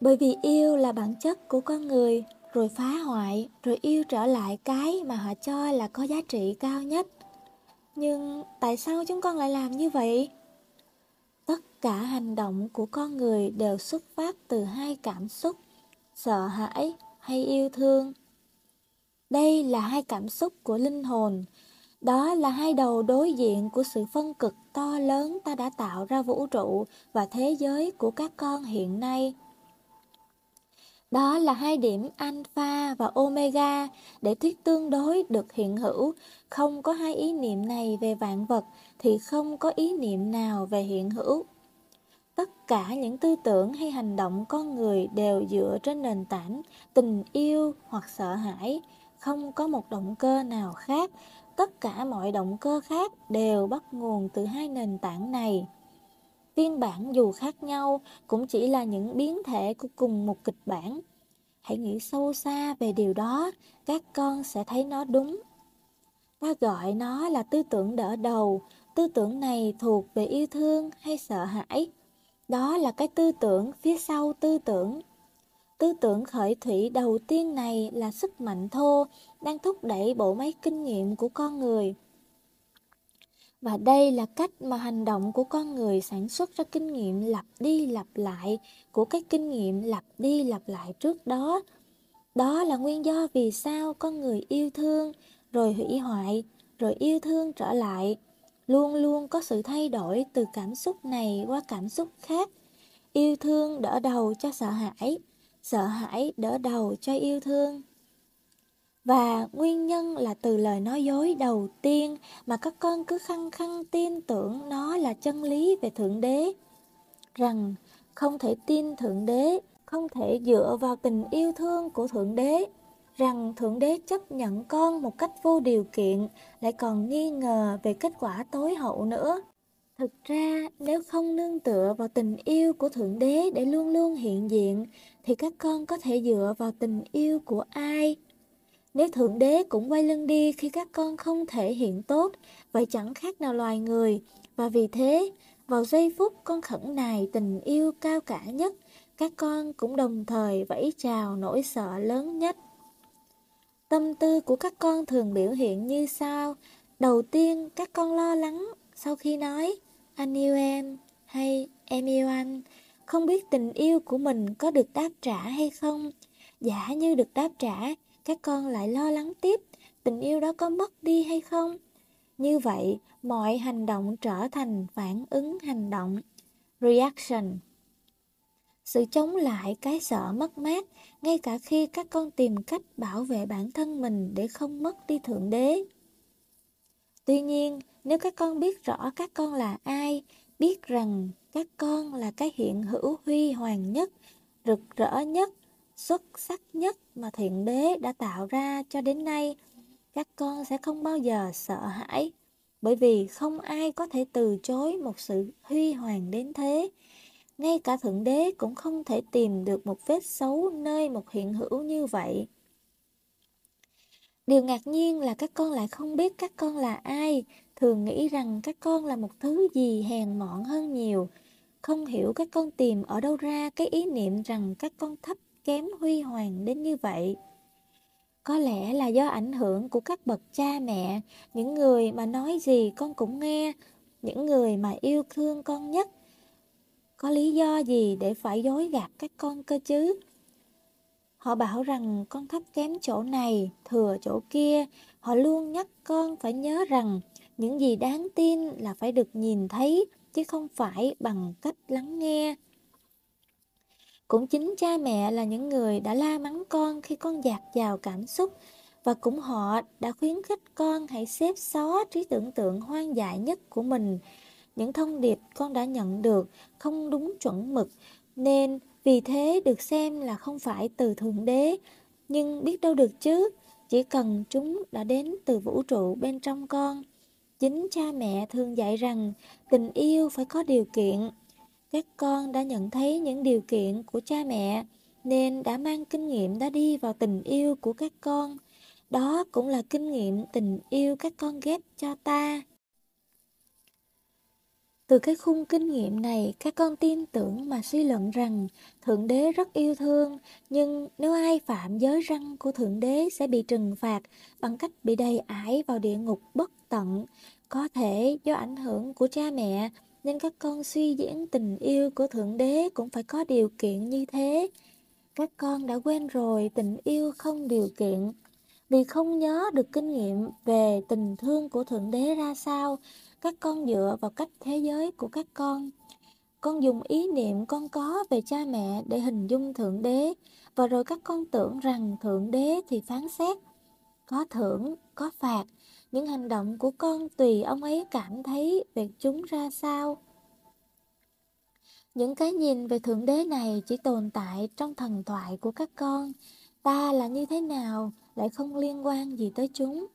Bởi vì yêu là bản chất của con người, rồi phá hoại, rồi yêu trở lại cái mà họ cho là có giá trị cao nhất. Nhưng tại sao chúng con lại làm như vậy? Tất cả hành động của con người đều xuất phát từ hai cảm xúc, sợ hãi hay yêu thương. Đây là hai cảm xúc của linh hồn, đó là hai đầu đối diện của sự phân cực to lớn ta đã tạo ra vũ trụ và thế giới của các con hiện nay. Đó là hai điểm alpha và omega để thuyết tương đối được hiện hữu. Không có hai ý niệm này về vạn vật thì không có ý niệm nào về hiện hữu. Tất cả những tư tưởng hay hành động con người đều dựa trên nền tảng tình yêu hoặc sợ hãi, không có một động cơ nào khác. Tất cả mọi động cơ khác đều bắt nguồn từ hai nền tảng này. Phiên bản dù khác nhau cũng chỉ là những biến thể của cùng một kịch bản. Hãy nghĩ sâu xa về điều đó, các con sẽ thấy nó đúng. Ta gọi nó là tư tưởng đỡ đầu, tư tưởng này thuộc về yêu thương hay sợ hãi. Đó là cái tư tưởng phía sau tư tưởng. Tư tưởng khởi thủy đầu tiên này là sức mạnh thô, đang thúc đẩy bộ máy kinh nghiệm của con người. Và đây là cách mà hành động của con người sản xuất ra kinh nghiệm lặp đi lặp lại của cái kinh nghiệm lặp đi lặp lại trước đó. Đó là nguyên do vì sao con người yêu thương, rồi hủy hoại, rồi yêu thương trở lại. Luôn luôn có sự thay đổi từ cảm xúc này qua cảm xúc khác. Yêu thương đỡ đầu cho sợ hãi, sợ hãi đỡ đầu cho yêu thương. Và nguyên nhân là từ lời nói dối đầu tiên mà các con cứ khăng khăng tin tưởng nó là chân lý về Thượng Đế. Rằng không thể tin Thượng Đế, không thể dựa vào tình yêu thương của Thượng Đế. Rằng Thượng Đế chấp nhận con một cách vô điều kiện, lại còn nghi ngờ về kết quả tối hậu nữa. Thực ra, nếu không nương tựa vào tình yêu của Thượng Đế để luôn luôn hiện diện, thì các con có thể dựa vào tình yêu của ai? Nếu Thượng Đế cũng quay lưng đi khi các con không thể hiện tốt, vậy chẳng khác nào loài người. Và vì thế, vào giây phút con khẩn nài tình yêu cao cả nhất, các con cũng đồng thời vẫy chào nỗi sợ lớn nhất. Tâm tư của các con thường biểu hiện như sau. Đầu tiên, các con lo lắng sau khi nói anh yêu em hay em yêu anh, không biết tình yêu của mình có được đáp trả hay không. Giả như được đáp trả, các con lại lo lắng tiếp tình yêu đó có mất đi hay không. Như vậy, mọi hành động trở thành phản ứng hành động, reaction. Sự chống lại cái sợ mất mát, ngay cả khi các con tìm cách bảo vệ bản thân mình để không mất đi Thượng Đế. Tuy nhiên, nếu các con biết rõ các con là ai, biết rằng các con là cái hiện hữu huy hoàng nhất, rực rỡ nhất, xuất sắc nhất mà thiện đế đã tạo ra cho đến nay, các con sẽ không bao giờ sợ hãi, bởi vì không ai có thể từ chối một sự huy hoàng đến thế. Ngay cả Thượng Đế cũng không thể tìm được một vết xấu nơi một hiện hữu như vậy. Điều ngạc nhiên là các con lại không biết các con là ai, thường nghĩ rằng các con là một thứ gì hèn mọn hơn nhiều, không hiểu các con tìm ở đâu ra cái ý niệm rằng các con thấp kém huy hoàng đến như vậy. Có lẽ là do ảnh hưởng của các bậc cha mẹ, những người mà nói gì con cũng nghe, những người mà yêu thương con nhất. Có lý do gì để phải dối gạt các con cơ chứ? Họ bảo rằng con thấp kém chỗ này, thừa chỗ kia. Họ luôn nhắc con phải nhớ rằng những gì đáng tin là phải được nhìn thấy, chứ không phải bằng cách lắng nghe. Cũng chính cha mẹ là những người đã la mắng con khi con dạt vào cảm xúc và cũng họ đã khuyến khích con hãy xếp xó trí tưởng tượng hoang dại nhất của mình. Những thông điệp con đã nhận được không đúng chuẩn mực nên vì thế được xem là không phải từ Thượng Đế. Nhưng biết đâu được chứ, chỉ cần chúng đã đến từ vũ trụ bên trong con. Chính cha mẹ thường dạy rằng tình yêu phải có điều kiện các con đã nhận thấy những điều kiện của cha mẹ nên đã mang kinh nghiệm đã đi vào tình yêu của các con. Đó cũng là kinh nghiệm tình yêu các con ghép cho ta. Từ cái khung kinh nghiệm này, các con tin tưởng mà suy luận rằng Thượng Đế rất yêu thương, nhưng nếu ai phạm giới răng của Thượng Đế sẽ bị trừng phạt bằng cách bị đầy ải vào địa ngục bất tận. Có thể do ảnh hưởng của cha mẹ, nên các con suy diễn tình yêu của Thượng Đế cũng phải có điều kiện như thế. Các con đã quen rồi tình yêu không điều kiện. Vì không nhớ được kinh nghiệm về tình thương của Thượng Đế ra sao, các con dựa vào cách thế giới của các con. Con dùng ý niệm con có về cha mẹ để hình dung Thượng Đế, và rồi các con tưởng rằng Thượng Đế thì phán xét. Có thưởng, có phạt, những hành động của con tùy ông ấy cảm thấy về chúng ra sao. Những cái nhìn về Thượng Đế này chỉ tồn tại trong thần thoại của các con. Ta là như thế nào lại không liên quan gì tới chúng.